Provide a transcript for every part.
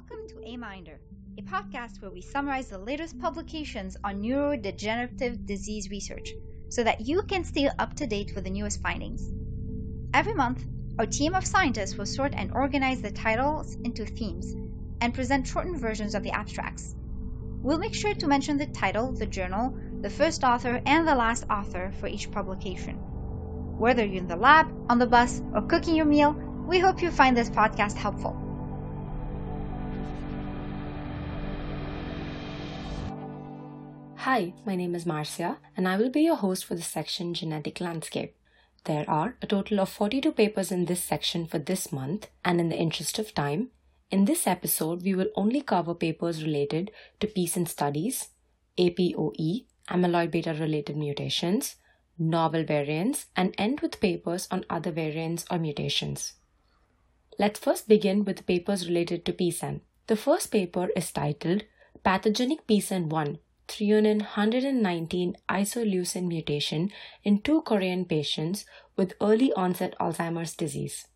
Welcome to A-Minder, a podcast where we summarize the latest publications on neurodegenerative disease research so that you can stay up to date with the newest findings. Every month, our team of scientists will sort and organize the titles into themes and present shortened versions of the abstracts. We'll make sure to mention the title, the journal, the first author, and the last author for each publication. Whether you're in the lab, on the bus, or cooking your meal, we hope you find this podcast helpful. Hi, my name is Marcia, and I will be your host for the section Genetic Landscape. There are a total of 42 papers in this section for this month, and in the interest of time, in this episode we will only cover papers related to PSEN studies, APOE, amyloid beta related mutations, novel variants, and end with papers on other variants or mutations. Let's first begin with the papers related to PSEN. The first paper is titled Pathogenic PSEN1 threonine 119 isoleucine mutation in two Korean patients with early onset Alzheimer's disease.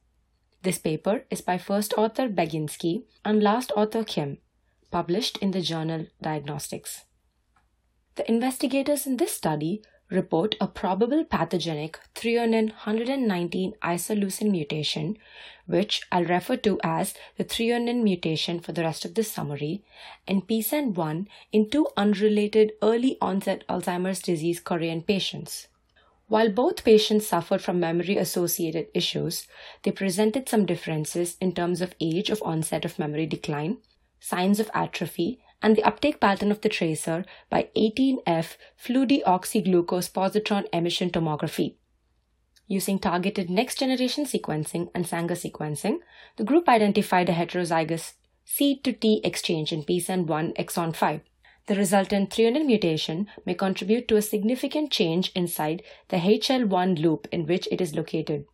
This paper is by first author Bagyinszky and last author Kim, published in the journal Diagnostics. The investigators in this study report a probable pathogenic threonine 119 isoleucine mutation, which I'll refer to as the threonine mutation for the rest of this summary, in PSEN1 in two unrelated early onset Alzheimer's disease Korean patients. While both patients suffered from memory associated issues, they presented some differences in terms of age of onset of memory decline, signs of atrophy, and the uptake pattern of the tracer by 18F fluorodeoxyglucose positron emission tomography. Using targeted next generation sequencing and Sanger sequencing, the group identified a heterozygous C to T exchange in PSEN1 exon 5. The resultant threonine mutation may contribute to a significant change inside the HL1 loop in which it is located.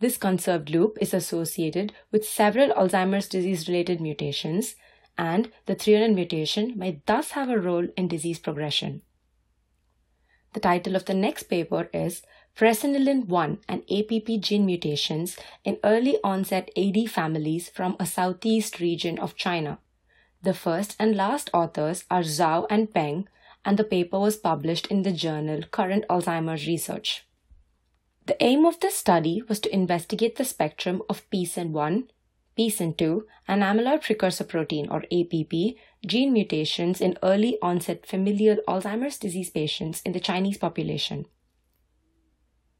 This conserved loop is associated with several Alzheimer's disease related mutations, and the threonine mutation may thus have a role in disease progression. The title of the next paper is Presenilin 1 and APP gene mutations in early onset AD families from a southeast region of China. The first and last authors are Zhao and Peng, and the paper was published in the journal Current Alzheimer's Research. The aim of this study was to investigate the spectrum of PSEN1, PSEN2, and amyloid precursor protein or APP gene mutations in early onset familial Alzheimer's disease patients in the Chinese population.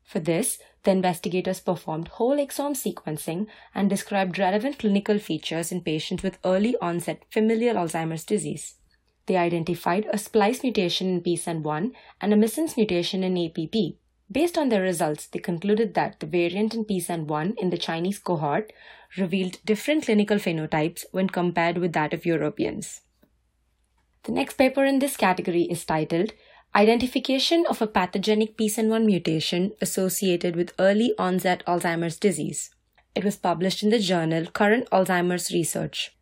For this, the investigators performed whole exome sequencing and described relevant clinical features in patients with early onset familial Alzheimer's disease. They identified a splice mutation in PSEN1 and a missense mutation in APP. Based on their results, they concluded that the variant in PSEN1 in the Chinese cohort revealed different clinical phenotypes when compared with that of Europeans. The next paper in this category is titled Identification of a pathogenic PSEN1 mutation associated with early onset Alzheimer's disease. It was published in the journal Current Alzheimer's Research.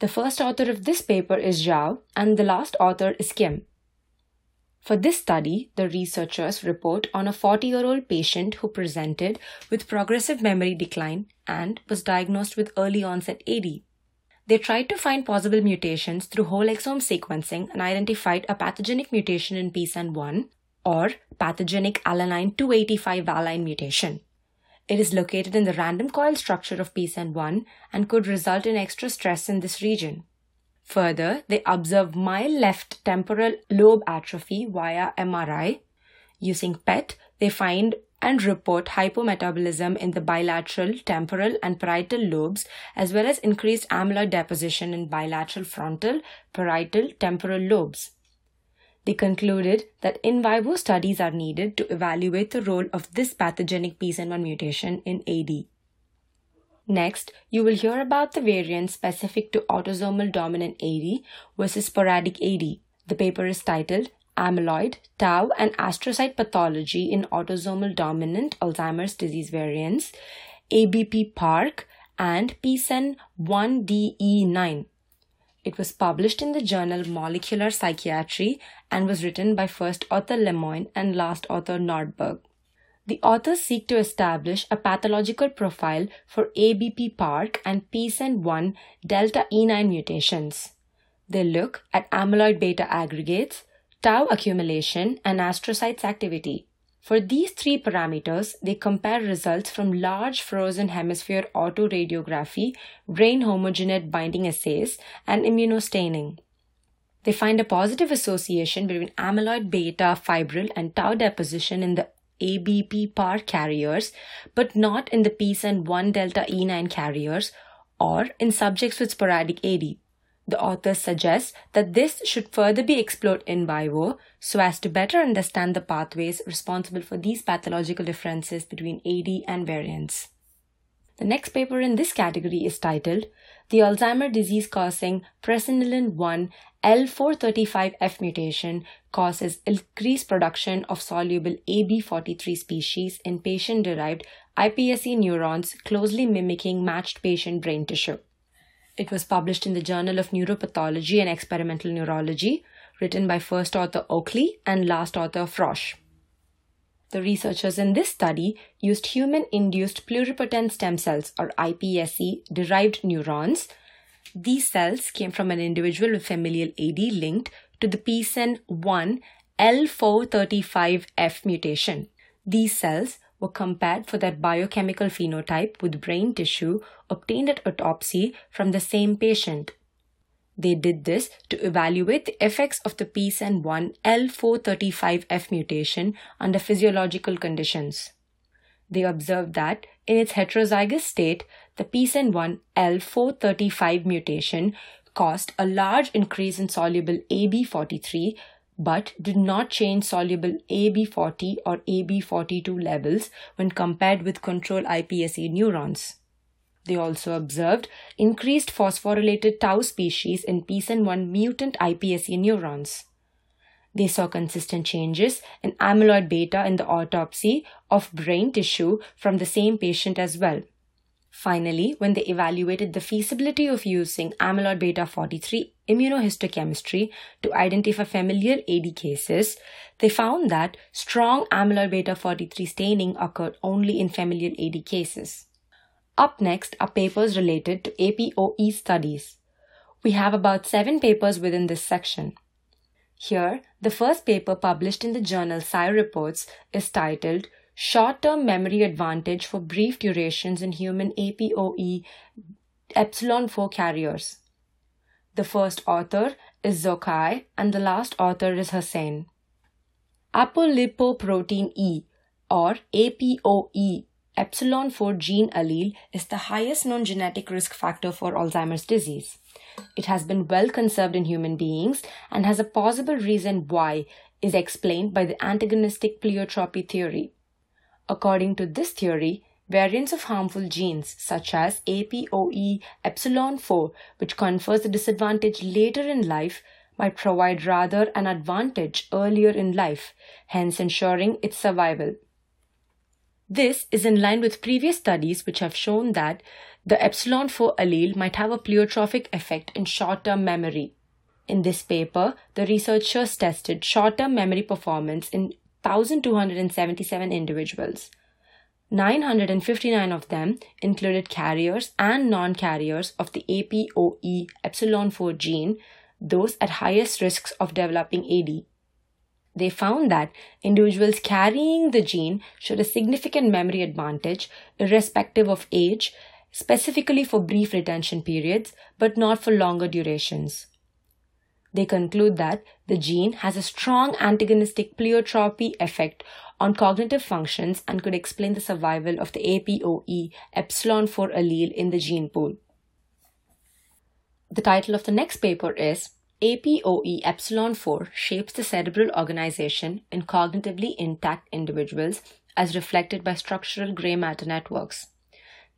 The first author of this paper is Zhao, and the last author is Kim. For this study, the researchers report on a 40 year old patient who presented with progressive memory decline and was diagnosed with early onset AD. They tried to find possible mutations through whole exome sequencing and identified a pathogenic mutation in PSEN1 or pathogenic alanine 285 valine mutation. It is located in the random coil structure of PSEN1 and could result in extra stress in this region. Further, they observe mild left temporal lobe atrophy via MRI. Using PET, they find and report hypometabolism in the bilateral, temporal, and parietal lobes, as well as increased amyloid deposition in bilateral frontal, parietal, temporal lobes. They concluded that in vivo studies are needed to evaluate the role of this pathogenic PSEN1 mutation in AD. Next, you will hear about the variants specific to autosomal dominant AD versus sporadic AD. The paper is titled amyloid, tau, and astrocyte pathology in autosomal dominant Alzheimer's disease variants, ABP Park, and PSEN 1DE9. It was published in the journal Molecular Psychiatry and was written by first author Lemoine and last author Nordberg. The authors seek to establish a pathological profile for ABP PARC and PSEN1 delta E9 mutations. They look at amyloid beta aggregates, tau accumulation, and astrocytes activity. For these three parameters, they compare results from large frozen hemisphere autoradiography, brain homogenate binding assays, and immunostaining. They find a positive association between amyloid beta fibril and tau deposition in the ABP PAR carriers, but not in the PSEN1 delta E9 carriers or in subjects with sporadic AD. The authors suggest that this should further be explored in vivo so as to better understand the pathways responsible for these pathological differences between AD and variants. The next paper in this category is titled The Alzheimer Disease Causing Presenilin 1 L435F Mutation Causes Increased Production of Soluble AB43 Species in Patient Derived iPSC Neurons Closely Mimicking Matched Patient Brain Tissue. It was published in the Journal of Neuropathology and Experimental Neurology, written by first author Oakley and last author Frosch. The researchers in this study used human induced pluripotent stem cells or iPSC derived neurons. These cells came from an individual with familial AD linked to the PSEN1 L435F mutation. These cells were compared for their biochemical phenotype with brain tissue obtained at autopsy from the same patient. They did this to evaluate the effects of the PSEN1 L435F mutation under physiological conditions. They observed that in its heterozygous state, the PSEN1 L435 mutation caused a large increase in soluble AB43 but did not change soluble AB40 or AB42 levels when compared with control iPSC neurons. They also observed increased phosphorylated tau species in PSEN1 mutant iPSC neurons. They saw consistent changes in amyloid beta in the autopsy of brain tissue from the same patient as well. Finally, when they evaluated the feasibility of using amyloid beta 43 immunohistochemistry to identify familial AD cases, they found that strong amyloid beta 43 staining occurred only in familial AD cases. Up next are papers related to APOE studies. We have about seven papers within this section. Here, the first paper published in the journal Sci Reports is titled short-term memory advantage for brief durations in human APOE epsilon 4 carriers. The first author is Zokaei and the last author is Husain. Apolipoprotein E or APOE epsilon 4 gene allele is the highest known genetic risk factor for Alzheimer's disease. It has been well conserved in human beings and has a possible reason why is explained by the antagonistic pleiotropy theory. According to this theory, variants of harmful genes such as APOE epsilon 4, which confers a disadvantage later in life, might provide rather an advantage earlier in life, hence ensuring its survival. This is in line with previous studies which have shown that the epsilon 4 allele might have a pleiotropic effect in short term memory. In this paper, the researchers tested short term memory performance in 1,277 individuals. 959 of them included carriers and non carriers of the APOE epsilon 4 gene, those at highest risks of developing AD. They found that individuals carrying the gene showed a significant memory advantage irrespective of age, specifically for brief retention periods, but not for longer durations. They conclude that the gene has a strong antagonistic pleiotropy effect on cognitive functions and could explain the survival of the APOE epsilon 4 allele in the gene pool. The title of the next paper is APOE epsilon 4 shapes the cerebral organization in cognitively intact individuals as reflected by structural gray matter networks.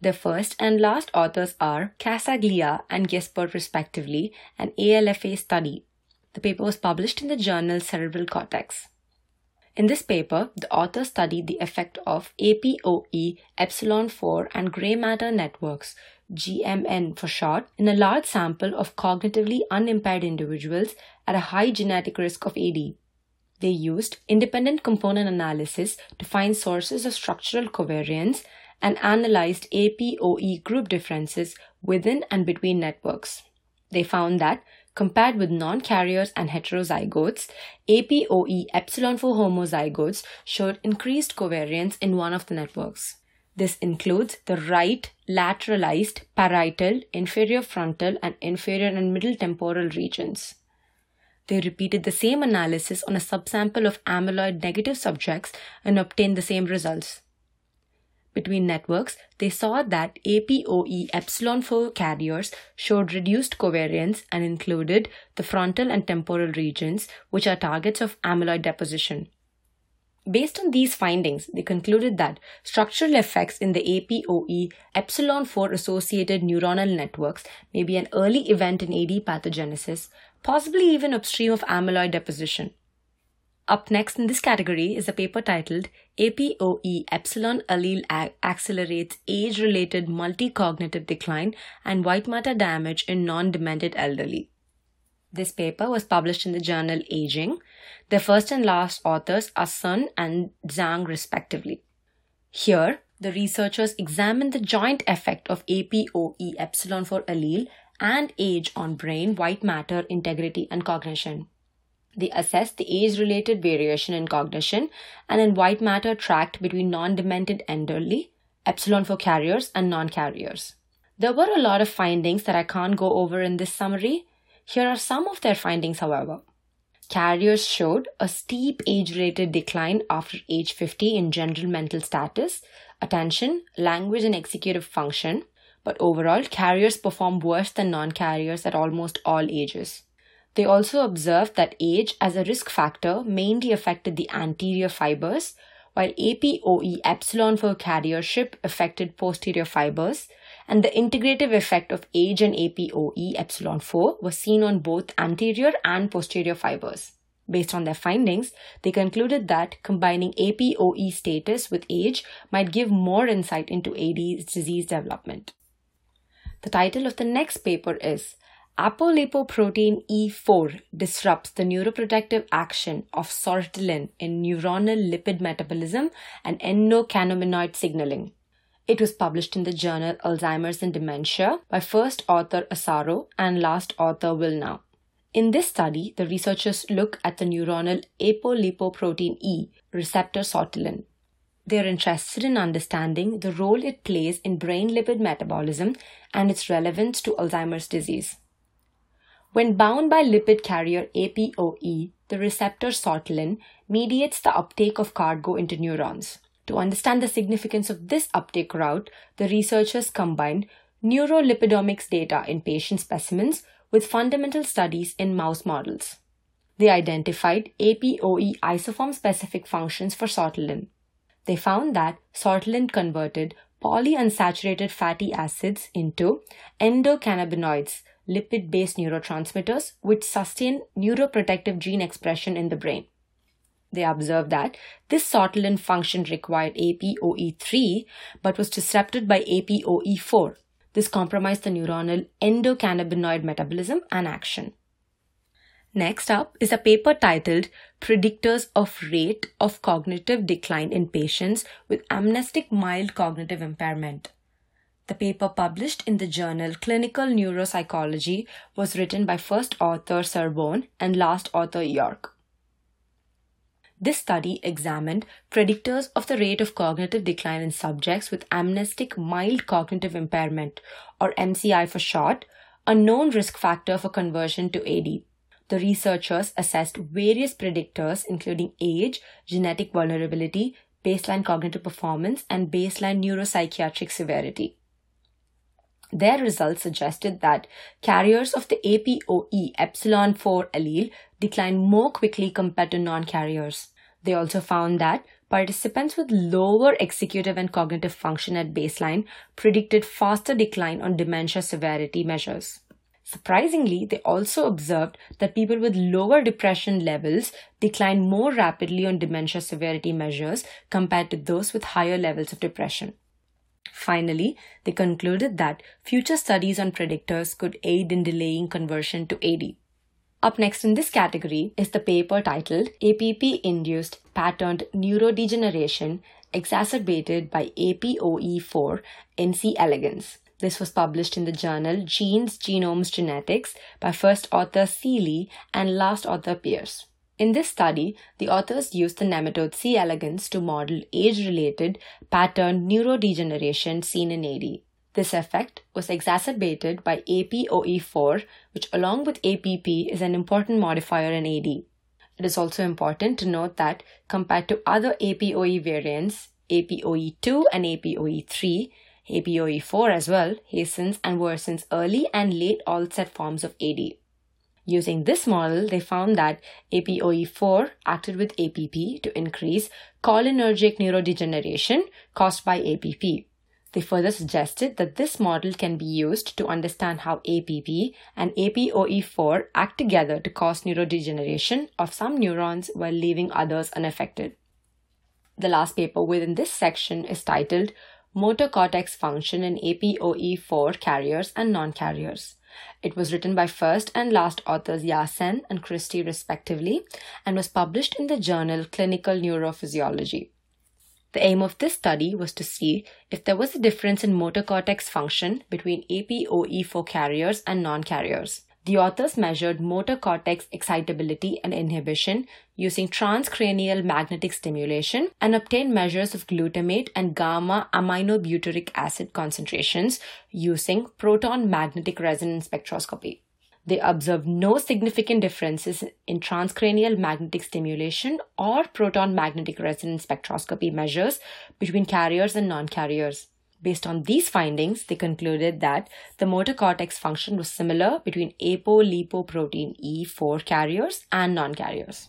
The first and last authors are Cacciaglia and Gispert, respectively, an ALFA study. The paper was published in the journal Cerebral Cortex. In this paper, the author studied the effect of APOE epsilon 4 and gray matter networks, GMN for short, in a large sample of cognitively unimpaired individuals at a high genetic risk of AD. They used independent component analysis to find sources of structural covariance and analyzed APOE group differences within and between networks. They found that, compared with non carriers and heterozygotes, APOE epsilon 4 homozygotes showed increased covariance in one of the networks. This includes the right lateralized parietal, inferior frontal, and inferior and middle temporal regions. They repeated the same analysis on a subsample of amyloid negative subjects and obtained the same results. Between networks, they saw that APOE epsilon 4 carriers showed reduced covariance and included the frontal and temporal regions, which are targets of amyloid deposition. Based on these findings, they concluded that structural effects in the APOE epsilon 4 associated neuronal networks may be an early event in AD pathogenesis, possibly even upstream of amyloid deposition. Up next in this category is a paper titled APOE Epsilon Allele Accelerates Age Related Multi-Cognitive Decline and White Matter Damage in Non-Demented Elderly. This paper was published in the journal Aging. The first and last authors are Sun and Zhang, respectively. Here, the researchers examined the joint effect of APOE epsilon 4 allele and age on brain, white matter, integrity, and cognition. They assessed the age related variation in cognition and in white matter tract between non demented elderly, epsilon 4 carriers, and non carriers. There were a lot of findings that I can't go over in this summary, here are some of their findings, however. Carriers showed a steep age related decline after age 50 in general mental status, attention, language, and executive function, but overall, carriers perform worse than non carriers at almost all ages. They also observed that age as a risk factor mainly affected the anterior fibers, while APOE epsilon 4 carriership affected posterior fibers, and the integrative effect of age and APOE epsilon 4 was seen on both anterior and posterior fibers. Based on their findings, they concluded that combining APOE status with age might give more insight into AD's disease development. The title of the next paper is Apolipoprotein E4 disrupts the neuroprotective action of sortilin in neuronal lipid metabolism and endocannabinoid signaling. It was published in the journal Alzheimer's and Dementia by first author Asaro and last author Willnow. In this study, the researchers look at the neuronal apolipoprotein E receptor sortilin. They are interested in understanding the role it plays in brain lipid metabolism and its relevance to Alzheimer's disease. When bound by lipid carrier APOE, the receptor sortilin mediates the uptake of cargo into neurons. To understand the significance of this uptake route, the researchers combined neurolipidomics data in patient specimens with fundamental studies in mouse models. They identified APOE isoform specific functions for sortilin. They found that sortilin converted polyunsaturated fatty acids into endocannabinoids, lipid based neurotransmitters, which sustain neuroprotective gene expression in the brain. They observed that this sortilin function required APOE3 but was disrupted by APOE4. This compromised the neuronal endocannabinoid metabolism and action. Next up is a paper titled Predictors of Rate of Cognitive Decline in Patients with Amnestic Mild Cognitive Impairment. The paper published in the journal Clinical Neuropsychology was written by first author Serbone and last author York. This study examined predictors of the rate of cognitive decline in subjects with amnestic mild cognitive impairment, or MCI for short, a known risk factor for conversion to AD. The researchers assessed various predictors, including age, genetic vulnerability, baseline cognitive performance, and baseline neuropsychiatric severity. Their results suggested that carriers of the APOE epsilon 4 allele decline more quickly compared to non carriers. They also found that participants with lower executive and cognitive function at baseline predicted faster decline on dementia severity measures. Surprisingly, they also observed that people with lower depression levels decline more rapidly on dementia severity measures compared to those with higher levels of depression. Finally, they concluded that future studies on predictors could aid in delaying conversion to AD. Up next in this category is the paper titled APP Induced Patterned Neurodegeneration Exacerbated by APOE4 in C. elegans. This was published in the journal Genes, Genomes, Genetics by first author Sae-Lee and last author Pierce. In this study, the authors used the nematode C. elegans to model age related patterned neurodegeneration seen in AD. This effect was exacerbated by APOE4, which, along with APP, is an important modifier in AD. It is also important to note that compared to other APOE variants, APOE2 and APOE3, APOE4 as well hastens and worsens early and late onset forms of AD. Using this model, they found that APOE4 acted with APP to increase cholinergic neurodegeneration caused by APP. They further suggested that this model can be used to understand how APP and APOE4 act together to cause neurodegeneration of some neurons while leaving others unaffected. The last paper within this section is titled Motor Cortex Function in APOE4 Carriers and Non-Carriers. It was written by first and last authors Yasen and Christie respectively and was published in the journal Clinical Neurophysiology. The aim of this study was to see if there was a difference in motor cortex function between APOE4 carriers and non carriers. The authors measured motor cortex excitability and inhibition using transcranial magnetic stimulation and obtained measures of glutamate and gamma aminobutyric acid concentrations using proton magnetic resonance spectroscopy. They observed no significant differences in transcranial magnetic stimulation or proton magnetic resonance spectroscopy measures between carriers and non carriers. Based on these findings, they concluded that the motor cortex function was similar between apolipoprotein E4 carriers and non carriers.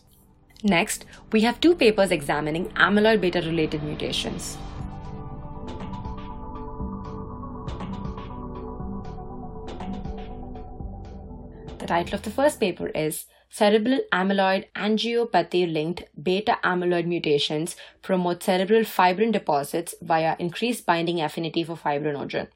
Next, we have two papers examining amyloid beta related mutations. The title of the first paper is Cerebral Amyloid Angiopathy Linked Beta Amyloid Mutations Promote Cerebral Fibrin Deposits via Increased Binding Affinity for Fibrinogen.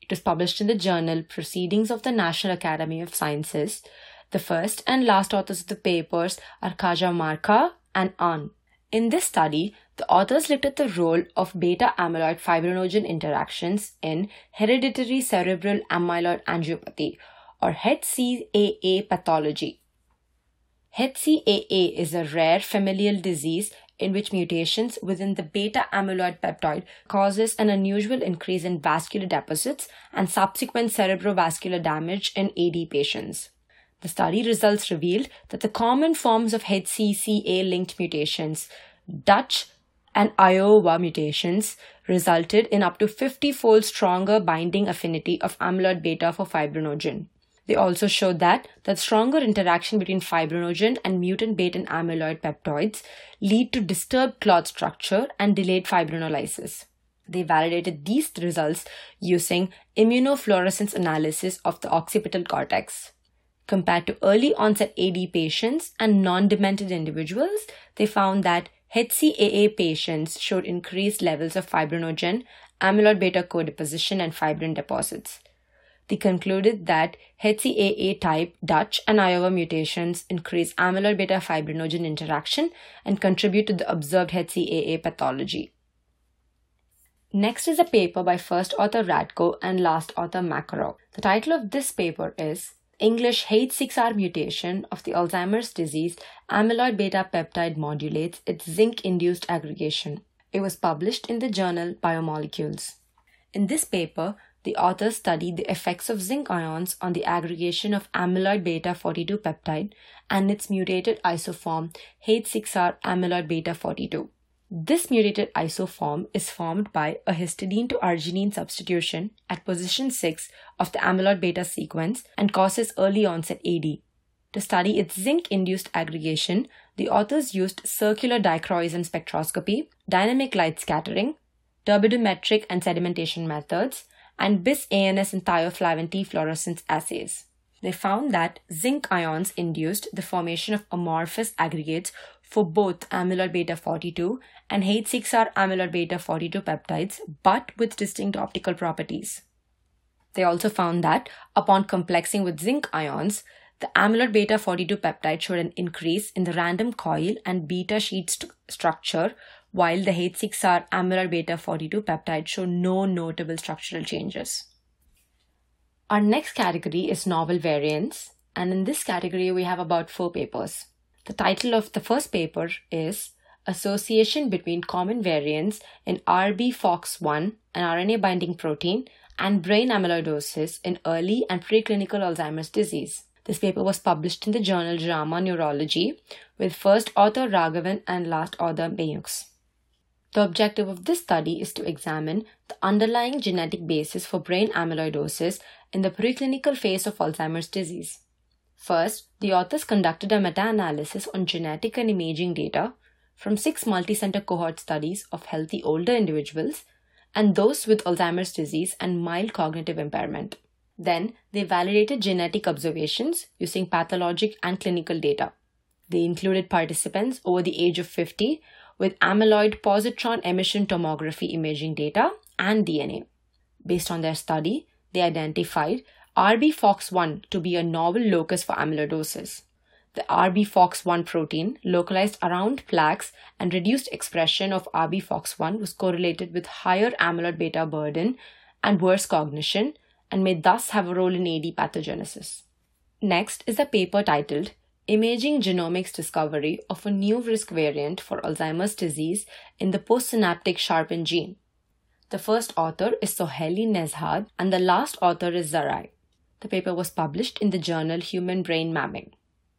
It was published in the journal Proceedings of the National Academy of Sciences. The first and last authors of the papers are Cajamarca and Ahn. In this study, the authors looked at the role of beta amyloid fibrinogen interactions in hereditary cerebral amyloid angiopathy, or HCAA pathology. HCAA is a rare familial disease in which mutations within the beta amyloid peptide causes an unusual increase in vascular deposits and subsequent cerebrovascular damage in AD patients. The study results revealed that the common forms of HCAA linked mutations, Dutch and Iowa mutations, resulted in up to 50 fold stronger binding affinity of amyloid beta for fibrinogen. They also showed that the stronger interaction between fibrinogen and mutant beta amyloid peptides lead to disturbed clot structure and delayed fibrinolysis. They validated these results using immunofluorescence analysis of the occipital cortex. Compared to early onset AD patients and non demented individuals, they found that HCAA patients showed increased levels of fibrinogen, amyloid beta co-deposition, and fibrin deposits they concluded that HCAA type Dutch and Iowa mutations increase amyloid beta fibrinogen interaction and contribute to the observed HCAA pathology. Next is a paper by first author Radko and last author Makarov. The title of this paper is English H6R mutation of the Alzheimer's disease amyloid beta peptide modulates its zinc induced aggregation. It was published in the journal Biomolecules. In this paper, the authors studied the effects of zinc ions on the aggregation of amyloid beta 42 peptide and its mutated isoform H6R amyloid beta 42. This mutated isoform is formed by a histidine to arginine substitution at position 6 of the amyloid beta sequence and causes early onset AD. To study its zinc induced aggregation, the authors used circular dichroism spectroscopy, dynamic light scattering, turbidimetric and sedimentation methods, and bis ANS and thioflavin T fluorescence assays. They found that zinc ions induced the formation of amorphous aggregates for both amyloid beta 42 and H6R amyloid beta 42 peptides, but with distinct optical properties. They also found that upon complexing with zinc ions, the amyloid beta 42 peptide showed an increase in the random coil and beta sheet st- structure, while the H6R amyloid beta 42 peptide show no notable structural changes. Our next category is novel variants, and in this category, we have about four papers. The title of the first paper is Association between common variants in RBFOX1, an RNA binding protein, and brain amyloidosis in early and preclinical Alzheimer's disease. This paper was published in the journal JAMA Neurology with first author Raghavan and last author Mayeux. The objective of this study is to examine the underlying genetic basis for brain amyloidosis in the preclinical phase of Alzheimer's disease. First, the authors conducted a meta analysis on genetic and imaging data from six multicenter cohort studies of healthy older individuals and those with Alzheimer's disease and mild cognitive impairment. Then they validated genetic observations using pathologic and clinical data. They included participants over the age of 50 with amyloid positron emission tomography imaging data and DNA. Based on their study, they identified RBFOX1 to be a novel locus for amyloidosis. The RBFOX1 protein, localized around plaques and reduced expression of RBFOX1, was correlated with higher amyloid beta burden and worse cognition and may thus have a role in AD pathogenesis. Next is a paper titled Imaging Genomics Discovery of a New Risk Variant for Alzheimer's Disease in the Postsynaptic SHARPIN Gene. The first author is Sohaili Nezhad and the last author is Zarai. The paper was published in the journal Human Brain Mapping.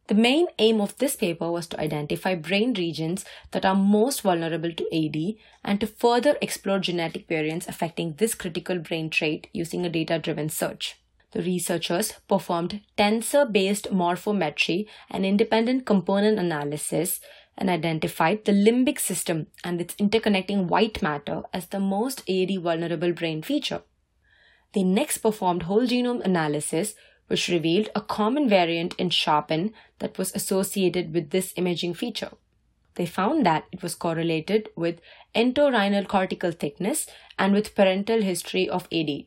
The main aim of this paper was to identify brain regions that are most vulnerable to AD and to further explore genetic variants affecting this critical brain trait using a data driven search. The researchers performed tensor based morphometry and independent component analysis and identified the limbic system and its interconnecting white matter as the most AD vulnerable brain feature. They next performed whole genome analysis which revealed a common variant in SHARPIN that was associated with this imaging feature. They found that it was correlated with entorhinal cortical thickness and with parental history of AD.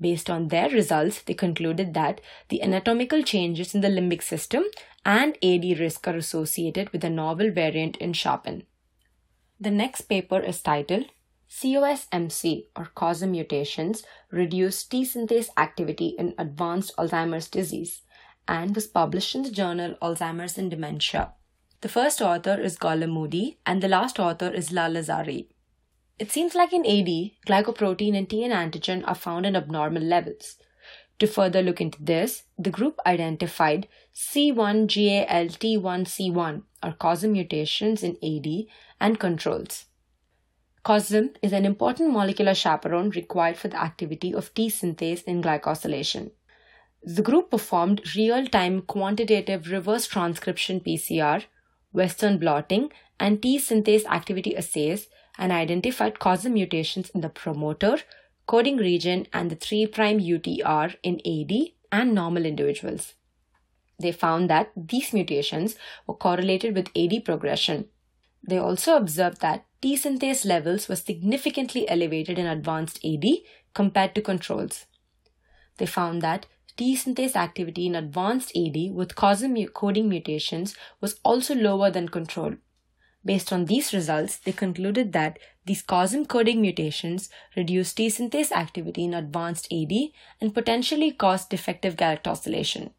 Based on their results, they concluded that the anatomical changes in the limbic system and AD risk are associated with a novel variant in SHARPIN. The next paper is titled COSMC or COSM mutations reduce T synthase activity in advanced Alzheimer's disease and was published in the journal Alzheimer's and Dementia. The first author is Gaulam Modi and the last author is Lalazari. It seems like in AD, glycoprotein and TN antigen are found in abnormal levels. To further look into this, the group identified C1GALT1C1 or COSM mutations in AD and controls. COSM is an important molecular chaperone required for the activity of T synthase in glycosylation. The group performed real time quantitative reverse transcription PCR, Western blotting, and T synthase activity assays and identified causal mutations in the promoter, coding region, and the 3' UTR in AD and normal individuals. They found that these mutations were correlated with AD progression. They also observed that T synthase levels were significantly elevated in advanced AD compared to controls. They found that T synthase activity in advanced AD with COSM coding mutations was also lower than control. Based on these results, they concluded that these COSM coding mutations reduce T synthase activity in advanced AD and potentially cause defective galactosylation.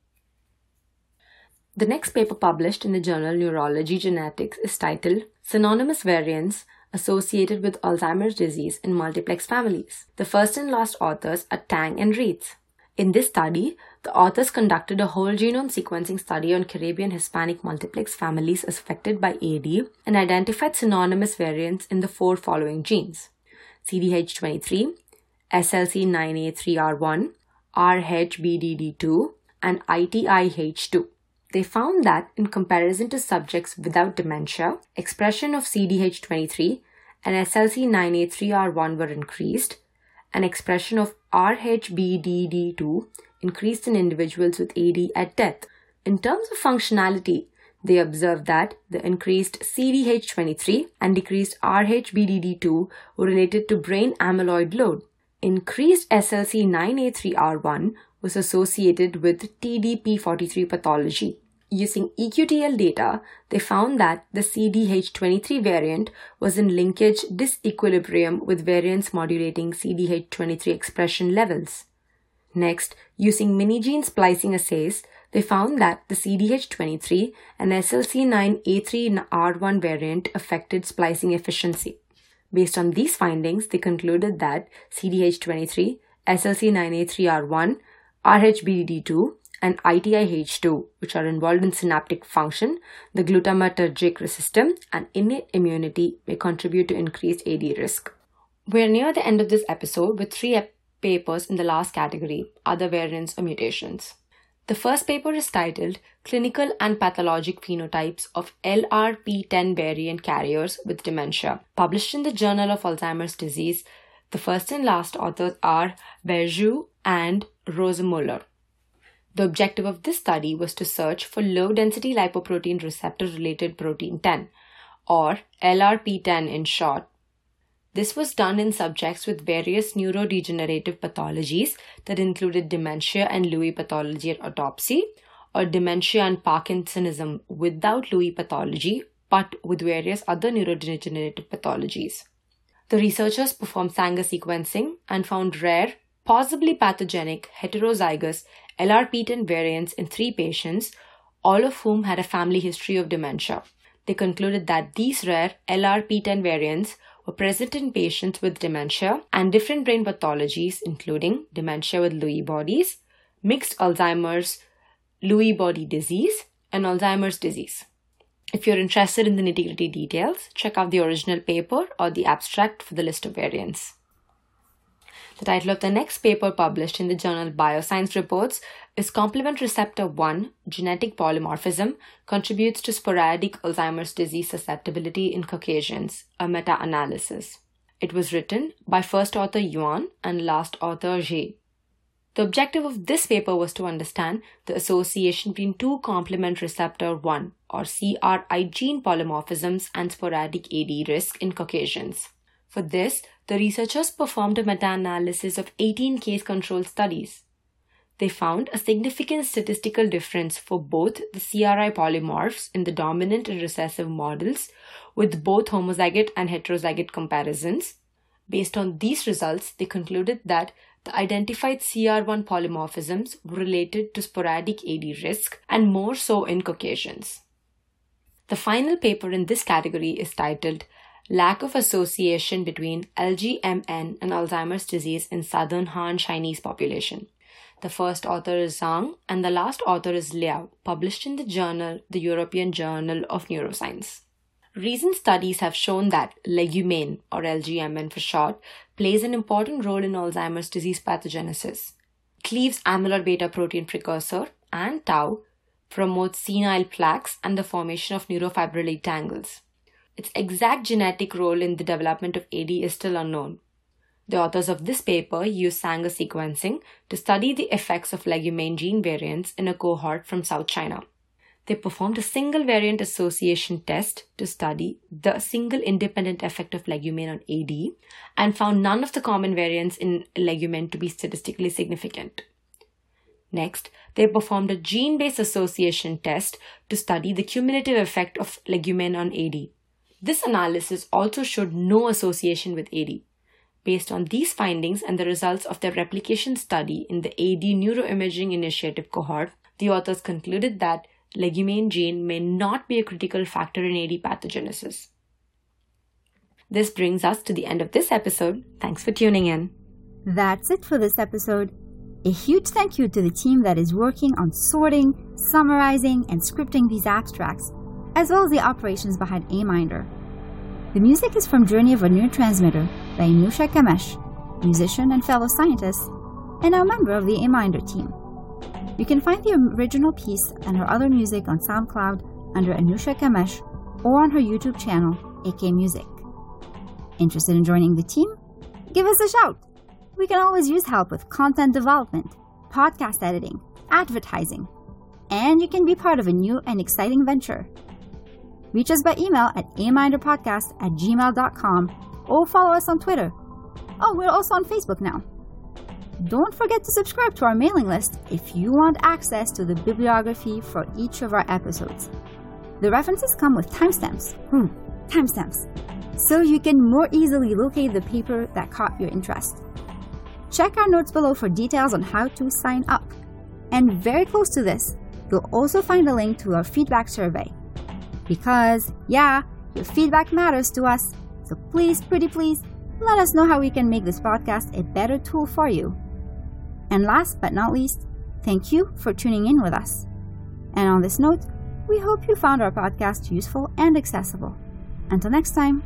The next paper published in the journal Neurology Genetics is titled Synonymous Variants Associated with Alzheimer's Disease in Multiplex Families. The first and last authors are Tang and Reitz. In this study, the authors conducted a whole genome sequencing study on Caribbean Hispanic multiplex families affected by AD and identified synonymous variants in the four following genes CDH23, SLC9A3R1, RHBDD2, and ITIH2. They found that, in comparison to subjects without dementia, expression of CDH23 and SLC9A3R1 were increased, and expression of RHBDD2 increased in individuals with AD at death. In terms of functionality, they observed that the increased CDH23 and decreased RHBDD2 were related to brain amyloid load. Increased SLC9A3R1 was associated with TDP43 pathology. Using EQTL data, they found that the CDH23 variant was in linkage disequilibrium with variants modulating CDH23 expression levels. Next, using mini-gene splicing assays, they found that the CDH23 and SLC9A3R1 variant affected splicing efficiency. Based on these findings, they concluded that CDH23, SLC9A3R1, RHBDD2, and ITIH2, which are involved in synaptic function, the glutamatergic system, and innate immunity may contribute to increased AD risk. We're near the end of this episode with three papers in the last category, other variants or mutations. The first paper is titled Clinical and Pathologic Phenotypes of LRP10 Variant Carriers with Dementia, published in the Journal of Alzheimer's Disease. The first and last authors are Berjou and Rozemuller. The objective of this study was to search for low density lipoprotein receptor related protein 10, or LRP10 in short, this was done in subjects with various neurodegenerative pathologies that included dementia and Lewy pathology at autopsy, or dementia and Parkinsonism without Lewy pathology, but with various other neurodegenerative pathologies. The researchers performed Sanger sequencing and found rare, possibly pathogenic heterozygous LRP10 variants in three patients, all of whom had a family history of dementia. They concluded that these rare LRP10 variants were present in patients with dementia and different brain pathologies, including dementia with Lewy bodies, mixed Alzheimer's, Lewy body disease, and Alzheimer's disease. If you're interested in the nitty gritty details, check out the original paper or the abstract for the list of variants. The title of the next paper published in the journal Bioscience Reports is Complement Receptor 1 Genetic Polymorphism Contributes to Sporadic Alzheimer's Disease Susceptibility in Caucasians, a meta analysis. It was written by first author Yuan and last author Zhe. The objective of this paper was to understand the association between two complement receptor 1 or CR1 gene polymorphisms and sporadic AD risk in Caucasians. For this, the researchers performed a meta analysis of 18 case control studies. They found a significant statistical difference for both the CR1 polymorphs in the dominant and recessive models with both homozygote and heterozygote comparisons. Based on these results, they concluded that the identified CR1 polymorphisms were related to sporadic AD risk and more so in Caucasians. The final paper in this category is titled lack of association between LGMN and Alzheimer's disease in southern Han Chinese population. The first author is Zhang and the last author is Liao, published in the journal, the European Journal of Neuroscience. Recent studies have shown that legumain, or LGMN for short, plays an important role in Alzheimer's disease pathogenesis. cleaves amyloid beta protein precursor and tau promotes senile plaques and the formation of neurofibrillary tangles. Its exact genetic role in the development of AD is still unknown. The authors of this paper used Sanger sequencing to study the effects of legumain gene variants in a cohort from South China. They performed a single variant association test to study the single independent effect of legumain on AD and found none of the common variants in legumain to be statistically significant. Next, they performed a gene based association test to study the cumulative effect of legumain on AD. This analysis also showed no association with AD. Based on these findings and the results of their replication study in the AD Neuroimaging Initiative cohort, the authors concluded that legumain gene may not be a critical factor in AD pathogenesis. This brings us to the end of this episode. Thanks for tuning in. That's it for this episode. A huge thank you to the team that is working on sorting, summarizing, and scripting these abstracts as well as the operations behind Aminder. The music is from Journey of a Neurotransmitter by Anusha Kamesh, musician and fellow scientist, and now member of the Aminder team. You can find the original piece and her other music on SoundCloud under Anusha Kamesh or on her YouTube channel, AK Music. Interested in joining the team? Give us a shout! We can always use help with content development, podcast editing, advertising, and you can be part of a new and exciting venture Reach us by email at aminderpodcast at gmail.com or follow us on Twitter. Oh, we're also on Facebook now. don't forget to subscribe to our mailing list if you want access to the bibliography for each of our episodes. The references come with timestamps. Hmm, timestamps. So you can more easily locate the paper that caught your interest. Check our notes below for details on how to sign up. And very close to this, you'll also find a link to our feedback survey. Because, yeah, your feedback matters to us. So please, pretty please, let us know how we can make this podcast a better tool for you. And last but not least, thank you for tuning in with us. And on this note, we hope you found our podcast useful and accessible. Until next time.